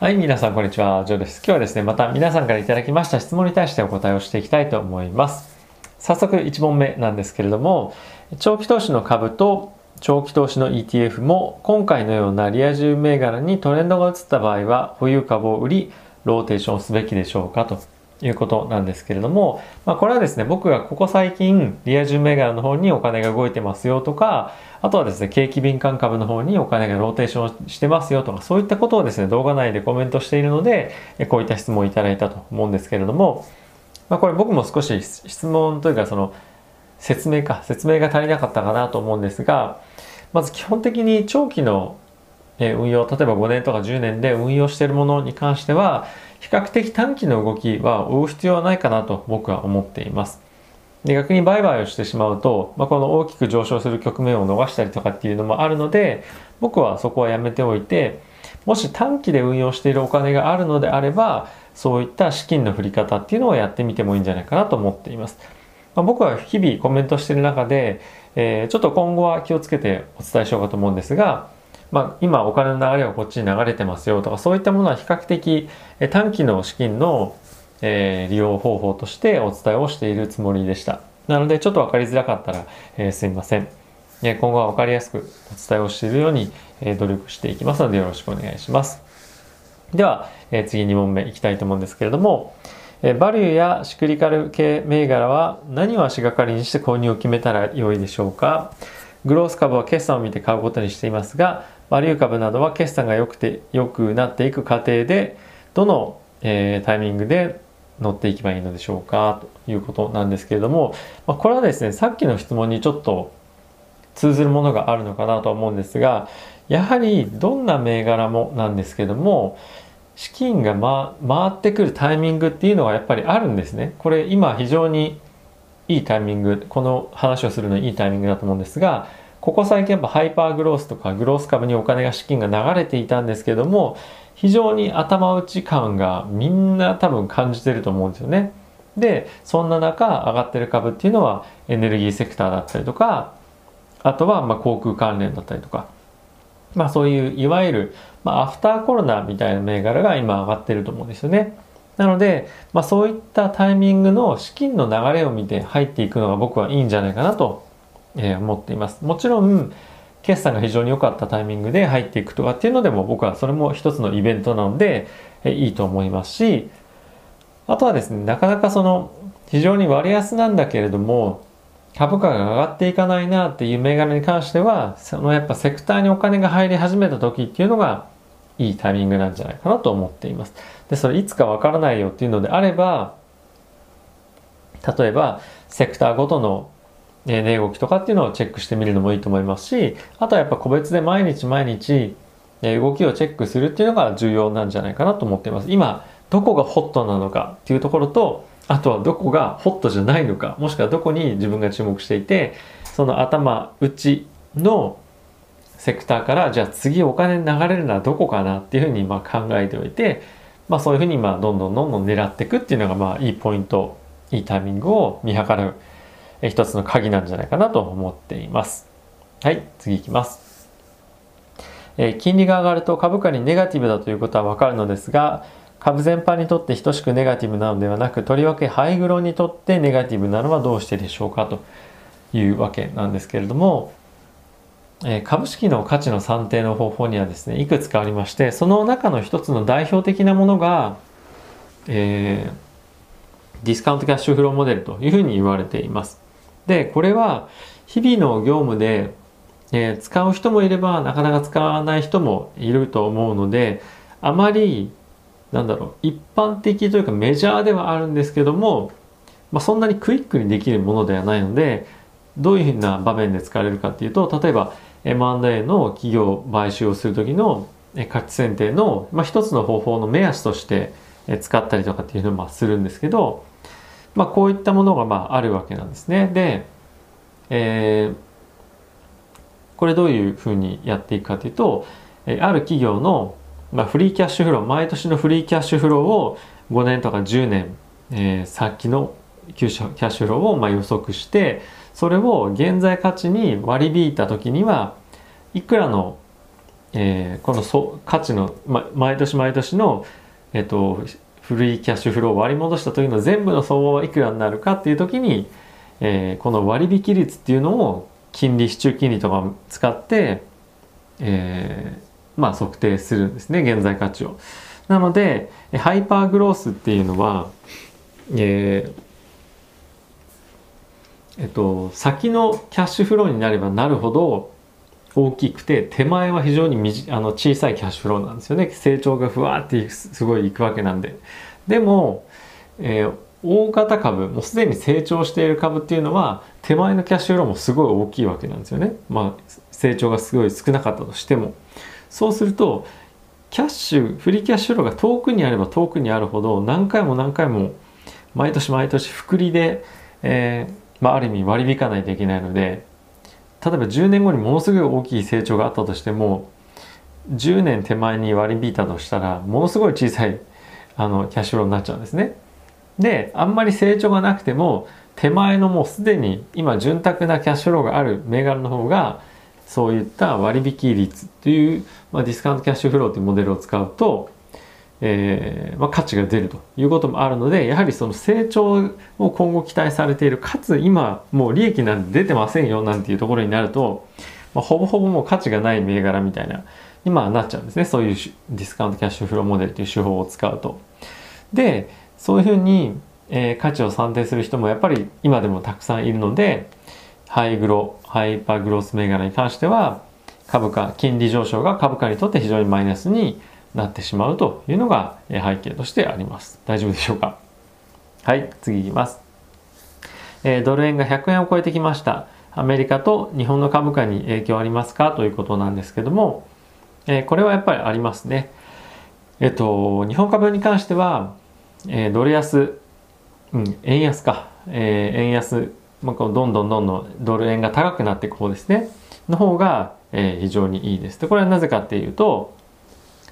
はい、皆さんこんにちは。ジョーです。今日はですね、また皆さんから頂きました質問に対してお答えをしていきたいと思います。早速1問目なんですけれども、長期投資の株と長期投資の ETF も今回のようなリア充銘柄にトレンドが移った場合は保有株を売り、ローテーションすべきでしょうかということなんですけれども、まあ、これはですね、僕がここ最近、リア充銘柄の方にお金が動いてますよとか、あとはですね、景気敏感株の方にお金がローテーションしてますよとか、そういったことをですね、動画内でコメントしているので、こういった質問をいただいたと思うんですけれども、まあ、これ僕も少し質問というか、その、説明か、説明が足りなかったかなと思うんですが、まず基本的に長期の運用、例えば5年とか10年で運用しているものに関しては、比較的短期の動きは追う必要はないかなと僕は思っています。で逆に売買をしてしまうと、まあ、この大きく上昇する局面を逃したりとかっていうのもあるので僕はそこはやめておいてもし短期で運用しているお金があるのであればそういった資金の振り方っていうのをやってみてもいいんじゃないかなと思っています。まあ、僕は日々コメントしている中で、えー、ちょっと今後は気をつけてお伝えしようかと思うんですがまあ、今お金の流れはこっちに流れてますよとかそういったものは比較的短期の資金の、え、利用方法としてお伝えをしているつもりでした。なのでちょっと分かりづらかったら、え、すみません。今後は分かりやすくお伝えをしているように、え努力していきますのでよろしくお願いします。では、え次2問目いきたいと思うんですけれども、えバリューやシクリカル系銘柄は何を足がかりにして購入を決めたらよいでしょうか？グロース株は決算を見て買うことにしていますがバリュー株などは決算が良くて良くなっていく過程でどの、えー、タイミングで乗っていけばいいのでしょうかということなんですけれども、まあ、これはですねさっきの質問にちょっと通ずるものがあるのかなと思うんですがやはりどんな銘柄もなんですけれども資金が、ま、回ってくるタイミングっていうのはやっぱりあるんですね。これ今非常にいいタイミングこの話をするのいいタイミングだと思うんですがここ最近やっぱハイパーグロースとかグロース株にお金が資金が流れていたんですけども非常に頭打ち感がみんな多分感じてると思うんですよね。でそんな中上がってる株っていうのはエネルギーセクターだったりとかあとはま航空関連だったりとかまあそういういわゆる、まあ、アフターコロナみたいな銘柄が今上がってると思うんですよね。なので、まあ、そういったタイミングの資金の流れを見て入っていくのが僕はいいんじゃないかなとえ、思っています。もちろん、決算が非常に良かったタイミングで入っていくとかっていうのでも僕はそれも一つのイベントなので、え、いいと思いますし、あとはですね、なかなかその非常に割安なんだけれども、株価が上がっていかないなっていう銘柄に関しては、そのやっぱセクターにお金が入り始めた時っていうのがいいタイミングなんじゃないかなと思っています。で、それいつかわからないよっていうのであれば、例えばセクターごとの値動きとかっていうのをチェックしてみるのもいいと思いますし、あとはやっぱ個別で毎日毎日動きをチェックするっていうのが重要なんじゃないかなと思っています。今、どこがホットなのかっていうところと、あとはどこがホットじゃないのか、もしくはどこに自分が注目していて、その頭打ちのセクターからじゃあ次お金流れるのはどこかなっていうふうにまあ考えておいて、まあそういうふうにまあどんどんどんどん狙っていくっていうのがまあいいポイント、いいタイミングを見計る一つの鍵なんじゃないかなと思っています。はい、次いきます。えー、金利が上がると株価にネガティブだということはわかるのですが、株全般にとって等しくネガティブなのではなく、とりわけハイグロにとってネガティブなのはどうしてでしょうかというわけなんですけれども、え、株式の価値の算定の方法にはですね、いくつかありまして、その中の一つの代表的なものが、えー、ディスカウントキャッシュフローモデルというふうに言われています。で、これは日々の業務で、えー、使う人もいればなかなか使わない人もいると思うので、あまり、なんだろう、一般的というかメジャーではあるんですけども、まあ、そんなにクイックにできるものではないので、どういうふうな場面で使われるかっていうと、例えば M&A の企業買収をするときの価値選定の、まあ、一つの方法の目安として使ったりとかっていうのもするんですけど、まあ、こういったものがまああるわけなんですね。で、えー、これどういうふうにやっていくかというと、ある企業の、まあ、フリーキャッシュフロー、毎年のフリーキャッシュフローを5年とか10年、えー、先のキャッシュフローをまあ予測して、それを現在価値に割り引いた時にはいくらのえー、このそ価値の、ま、毎年毎年の、えっと、古いキャッシュフローを割り戻した時の全部の相場はいくらになるかっていう時に、えー、この割引率っていうのを金利支柱金利とか使って、えー、まあ測定するんですね現在価値を。なのでハイパーグロースっていうのは、えーえっと、先のキャッシュフローになればなるほど大きくて手前は非常にみじあの小さいキャッシュフローなんですよね。成長がふわってすごいいくわけなんで。でも、えー、大型株もうすでに成長している株っていうのは手前のキャッシュフローもすごい大きいわけなんですよね。まあ成長がすごい少なかったとしても。そうするとキャッシュフリーキャッシュフローが遠くにあれば遠くにあるほど何回も何回も毎年毎年複利で、えーまあ、ある意味割り引かないといけないので例えば10年後にものすごい大きい成長があったとしても10年手前に割り引いたとしたらものすごい小さいあのキャッシュフローになっちゃうんですね。であんまり成長がなくても手前のもうすでに今潤沢なキャッシュフローがある銘柄の方がそういった割引率という、まあ、ディスカウントキャッシュフローというモデルを使うとえーまあ、価値が出るということもあるのでやはりその成長を今後期待されているかつ今もう利益なんて出てませんよなんていうところになると、まあ、ほぼほぼもう価値がない銘柄みたいな今はなっちゃうんですねそういうディスカウントキャッシュフローモデルという手法を使うと。でそういうふうに、えー、価値を算定する人もやっぱり今でもたくさんいるのでハイグロハイパーグロース銘柄に関しては株価金利上昇が株価にとって非常にマイナスになってしまうというのが背景としてあります。大丈夫でしょうか？はい、次いきます。えー、ドル円が100円を超えてきました。アメリカと日本の株価に影響ありますか？ということなんですけども、えー、これはやっぱりありますね。えっ、ー、と、日本株に関しては、えドル安、うん、円安か、え円安、まあ、こうどんどんどんどんドル円が高くなっていく方ですね、の方が、え非常にいいです。で、これはなぜかっていうと、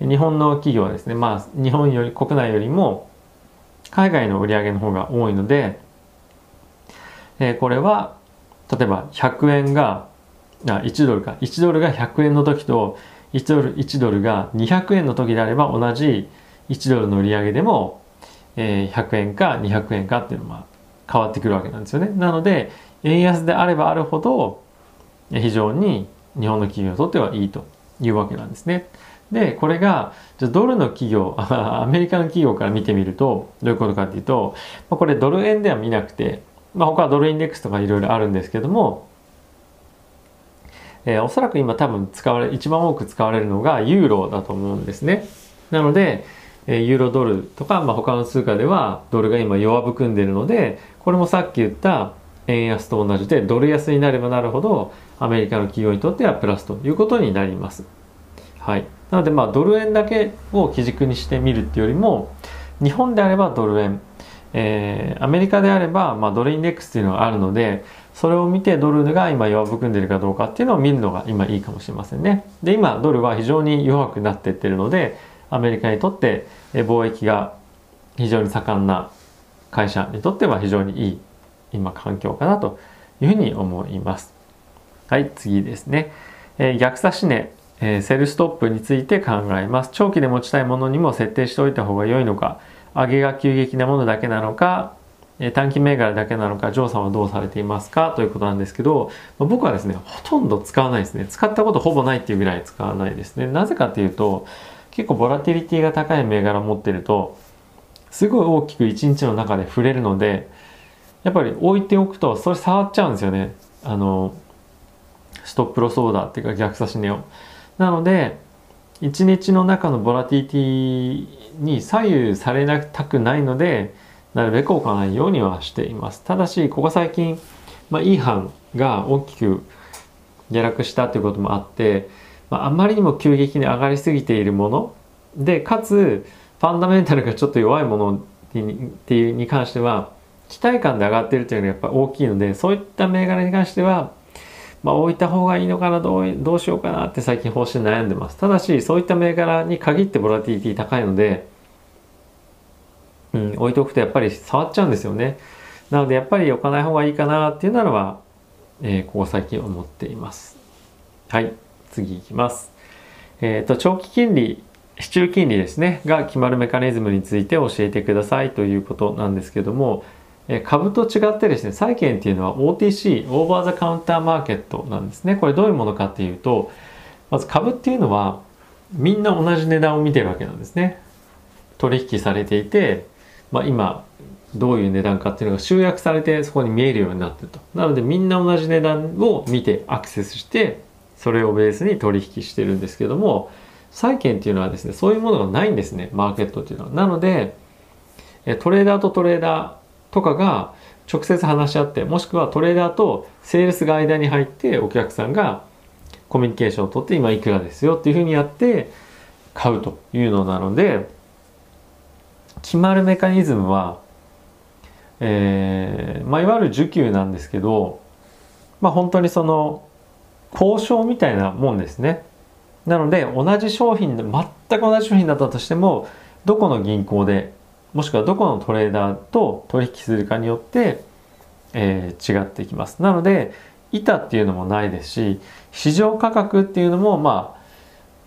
日本の企業はですね、まあ、日本より国内よりも海外の売り上げの方が多いので、えー、これは例えば100円があ1ドルか1ドルが100円の時と1ドル ,1 ドルが200円の時であれば同じ1ドルの売り上げでも、えー、100円か200円かっていうのは変わってくるわけなんですよね。なので円安であればあるほど非常に日本の企業にとってはいいというわけなんですね。で、これが、じゃドルの企業、アメリカの企業から見てみると、どういうことかっていうと、まあ、これドル円では見なくて、まあ、他はドルインデックスとかいろいろあるんですけども、えー、おそらく今多分使われ、一番多く使われるのがユーロだと思うんですね。なので、えー、ユーロドルとか、まあ、他の通貨ではドルが今弱含んでいるので、これもさっき言った円安と同じで、ドル安になればなるほど、アメリカの企業にとってはプラスということになります。はい。なのでまあドル円だけを基軸にしてみるっていうよりも日本であればドル円、えー、アメリカであればまあドルインデックスっていうのがあるのでそれを見てドルが今弱含んでいるかどうかっていうのを見るのが今いいかもしれませんね。で今ドルは非常に弱くなっていってるのでアメリカにとって貿易が非常に盛んな会社にとっては非常にいい今環境かなというふうに思います。はい、次ですね。えー、逆差し値えー、セルストップについて考えます。長期で持ちたいものにも設定しておいた方が良いのか、上げが急激なものだけなのか、えー、短期銘柄だけなのか、ジョーさんはどうされていますかということなんですけど、ま、僕はですね、ほとんど使わないですね。使ったことほぼないっていうぐらい使わないですね。なぜかっていうと、結構ボラティリティが高い銘柄持ってると、すごい大きく一日の中で触れるので、やっぱり置いておくと、それ触っちゃうんですよね。あの、ストップロスオーダーっていうか逆差し値を。なので1日の中のボラティティに左右されなたくないのでなるべく置かないようにはしています。ただしここ最近、まあ、E 班が大きく下落したということもあって、まあ、あまりにも急激に上がりすぎているものでかつファンダメンタルがちょっと弱いものっていうに関しては期待感で上がっているというのがやっぱ大きいのでそういった銘柄に関してはまあ、置いた方がいいのかなどうどうしようかなって最近方針悩んでます。ただしそういった銘柄に限ってボラティティ高いので、うん、置いておくとやっぱり触っちゃうんですよね。なのでやっぱり置かない方がいいかなっていうのは、えー、ここ最近思っています。はい次いきます。えーと、長期金利市中金利ですねが決まるメカニズムについて教えてくださいということなんですけども、株と違ってですね債券っていうのは OTC オーバーザカウンターマーケットなんですね。これどういうものかっていうとまず株っていうのはみんな同じ値段を見てるわけなんですね。取引されていて、まあ、今どういう値段かっていうのが集約されてそこに見えるようになってると。なのでみんな同じ値段を見てアクセスしてそれをベースに取引してるんですけども債券っていうのはですねそういうものがないんですねマーケットっていうのは。なのでトレーダーとトレーダーとかが直接話し合ってもしくはトレーダーとセールスが間に入ってお客さんがコミュニケーションをとって今いくらですよっていうふうにやって買うというのなので決まるメカニズムは、えーまあ、いわゆる需給なんですけど、まあ、本当にその交渉みたいなもんですね。なので同じ商品で全く同じ商品だったとしてもどこの銀行でもしくはどこのトレーダーと取引するかによって、えー、違ってきます。なので板っていうのもないですし市場価格っていうのもま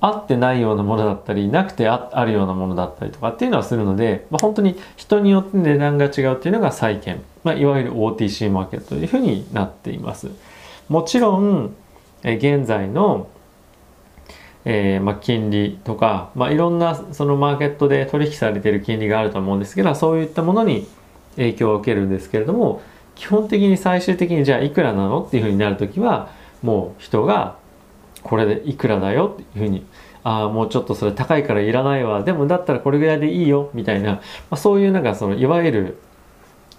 あ合ってないようなものだったりなくてあるようなものだったりとかっていうのはするので、まあ、本当に人によって値段が違うっていうのが債券、まあ、いわゆる OTC マーケットというふうになっています。もちろん、え現在のえー、まあ、金利とか、まあ、いろんなそのマーケットで取引されている金利があると思うんですけどそういったものに影響を受けるんですけれども基本的に最終的にじゃあいくらなのっていうふうになる時はもう人がこれでいくらだよっていうふうにああもうちょっとそれ高いからいらないわでもだったらこれぐらいでいいよみたいな、まあ、そういうなんかそのいわゆる、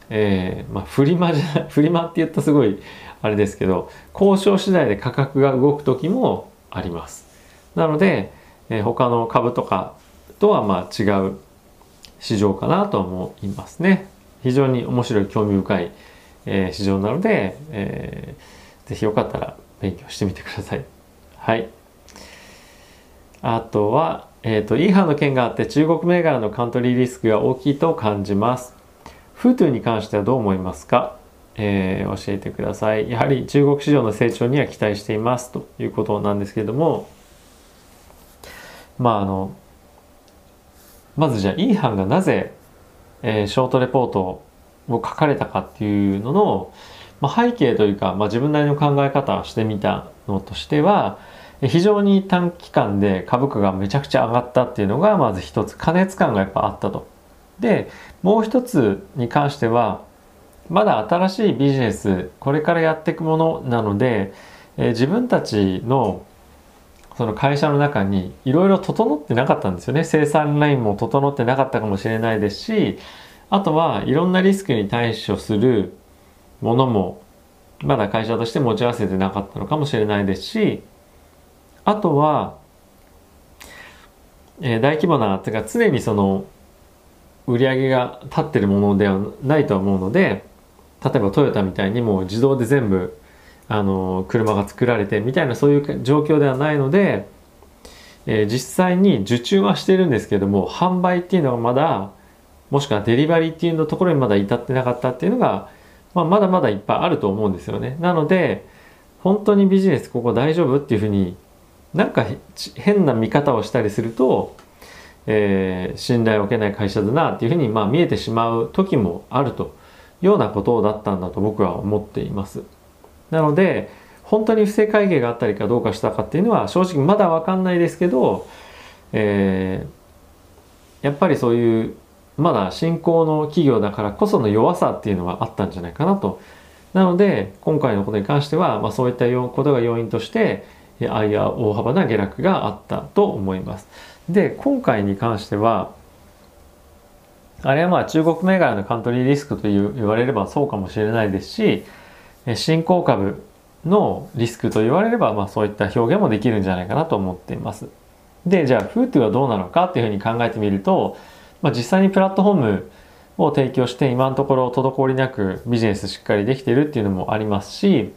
えーまあ、フリマじゃ フリマって言ったすごいあれですけど交渉次第で価格が動く時もあります。なので、えー、他の株とかとはまあ違う市場かなと思いますね。非常に面白い興味深い、えー、市場なので、えー、ぜひよかったら勉強してみてください。はい。あとは、えっ、ー、と、イーハンの件があって中国銘柄のカントリーリスクが大きいと感じます。フートゥーに関してはどう思いますか、えー、教えてください。やはり中国市場の成長には期待していますということなんですけれども、まああのまずじゃあイーハンがなぜ、えー、ショートレポートを書かれたかっていうのの、まあ、背景というか、まあ、自分なりの考え方をしてみたのとしては非常に短期間で株価がめちゃくちゃ上がったっていうのがまず一つ過熱感がやっぱあったと。でもう一つに関してはまだ新しいビジネスこれからやっていくものなので、えー、自分たちのその会社の中にいろいろ整ってなかったんですよね。生産ラインも整ってなかったかもしれないですしあとはいろんなリスクに対処するものもまだ会社として持ち合わせてなかったのかもしれないですしあとは、えー、大規模なてか常にその売り上げが立ってるものではないと思うので例えばトヨタみたいにもう自動で全部あの車が作られてみたいなそういう状況ではないので、えー、実際に受注はしてるんですけども販売っていうのはまだもしくはデリバリーっていうのところにまだ至ってなかったっていうのが、まあ、まだまだいっぱいあると思うんですよね。なので本当にビジネスここ大丈夫っていうふうになんか変な見方をしたりすると、えー、信頼を受けない会社だなっていうふうにまあ見えてしまう時もあるというようなことだったんだと僕は思っています。なので本当に不正会計があったりかどうかしたかっていうのは正直まだ分かんないですけど、えー、やっぱりそういうまだ新興の企業だからこその弱さっていうのはあったんじゃないかなと。なので今回のことに関しては、まあ、そういったことが要因としてああいう大幅な下落があったと思います。で今回に関してはあれはまあ中国銘柄のカントリーリスクという言われればそうかもしれないですし新興株のリスクと言われれば、まあ、そういった表現もできるんじゃないかなと思っています。でじゃあフートゥはどうなのかっていうふうに考えてみると、まあ、実際にプラットフォームを提供して今のところ滞りなくビジネスしっかりできてるっていうのもありますし、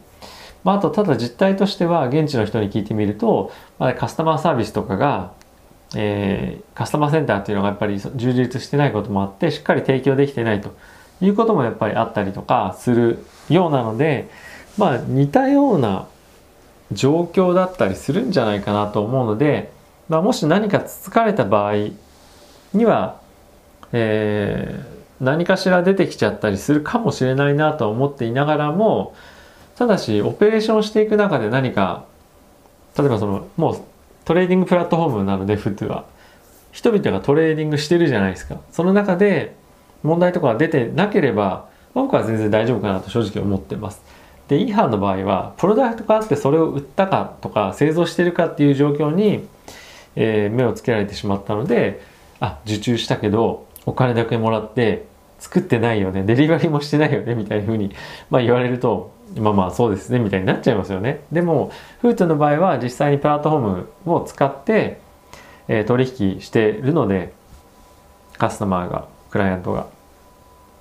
まあ、あとただ実態としては現地の人に聞いてみると、まあ、カスタマーサービスとかが、えー、カスタマーセンターっていうのがやっぱり充実してないこともあってしっかり提供できてないということもやっぱりあったりとかするようなのでまあ似たような状況だったりするんじゃないかなと思うのでまあ、もし何かつつかれた場合には、えー、何かしら出てきちゃったりするかもしれないなと思っていながらもただしオペレーションしていく中で何か例えばそのもうトレーディングプラットフォームなのでフットは。人々がトレーディングしてるじゃないですか。その中で問題とかが出てなければ僕は全然大丈夫かなと正直思ってます。で EHang の場合はプロダクトがあってそれを売ったかとか製造してるかっていう状況に、えー、目をつけられてしまったのであ受注したけどお金だけもらって作ってないよねデリバリーもしてないよねみたいな風に、まあ、言われるとまあまあそうですねみたいになっちゃいますよね。でもフートの場合は実際にプラットフォームを使って、えー、取引してるのでカスタマーが。クライアントが。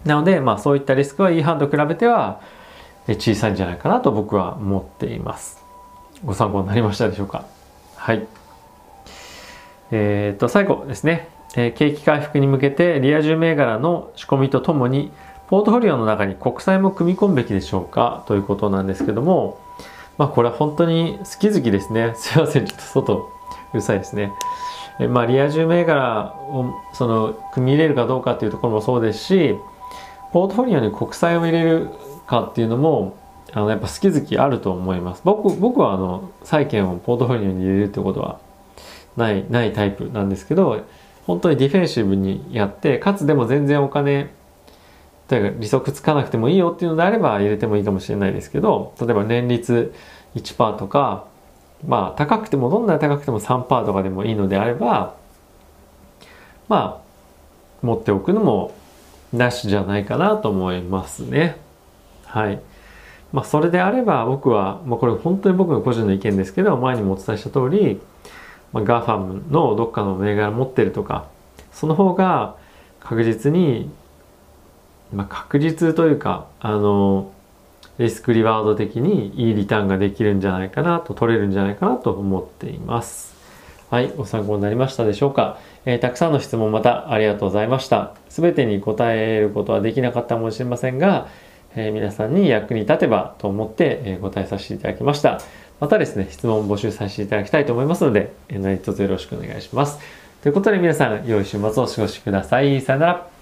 なのでまあそういったリスクは E ハンと比べては小さいんじゃないかなと僕は思っています。ご参考になりましたでしょうか？はい。えー、と最後ですね、え、景気回復に向けてリア充銘柄の仕込みとともにポートフォリオの中に国債も組み込むべきでしょうか？ということなんですけども、まあこれは本当に好き好きですね。すいません、ちょっと外うるさいですね。まあリア充銘柄をその組み入れるかどうかっていうところもそうですし、ポートフォリオに国債を入れるかっていうのもあのやっぱ好き好きあると思います。僕僕はあの債券をポートフォリオに入れるってことはないないタイプなんですけど本当にディフェンシブにやってかつでも全然お金例えば利息つかなくてもいいよっていうのであれば入れてもいいかもしれないですけど例えば年率1%とかまあ高くてもどんなに高くても3%とかでもいいのであればまあ持っておくのもなしじゃないかなと思いますね。はい。まあそれであれば僕は、まあこれ本当に僕の個人の意見ですけど前にもお伝えした通り、まあ、 GAFAM のどっかの銘柄持ってるとかその方が確実にまあ、確実というかあのリスクリワード的にいいリターンができるんじゃないかなと取れるんじゃないかなと思っています。はい、ご参考になりましたでしょうか、えー、たくさんの質問またありがとうございました。すべてに答えることはできなかったかもしれませんが、えー、皆さんに役に立てばと思って、えー、答えさせていただきました。またですね、質問募集させていただきたいと思いますので、えー、何卒よろしくお願いします。ということで皆さん、良い週末をお過ごしください。さよなら。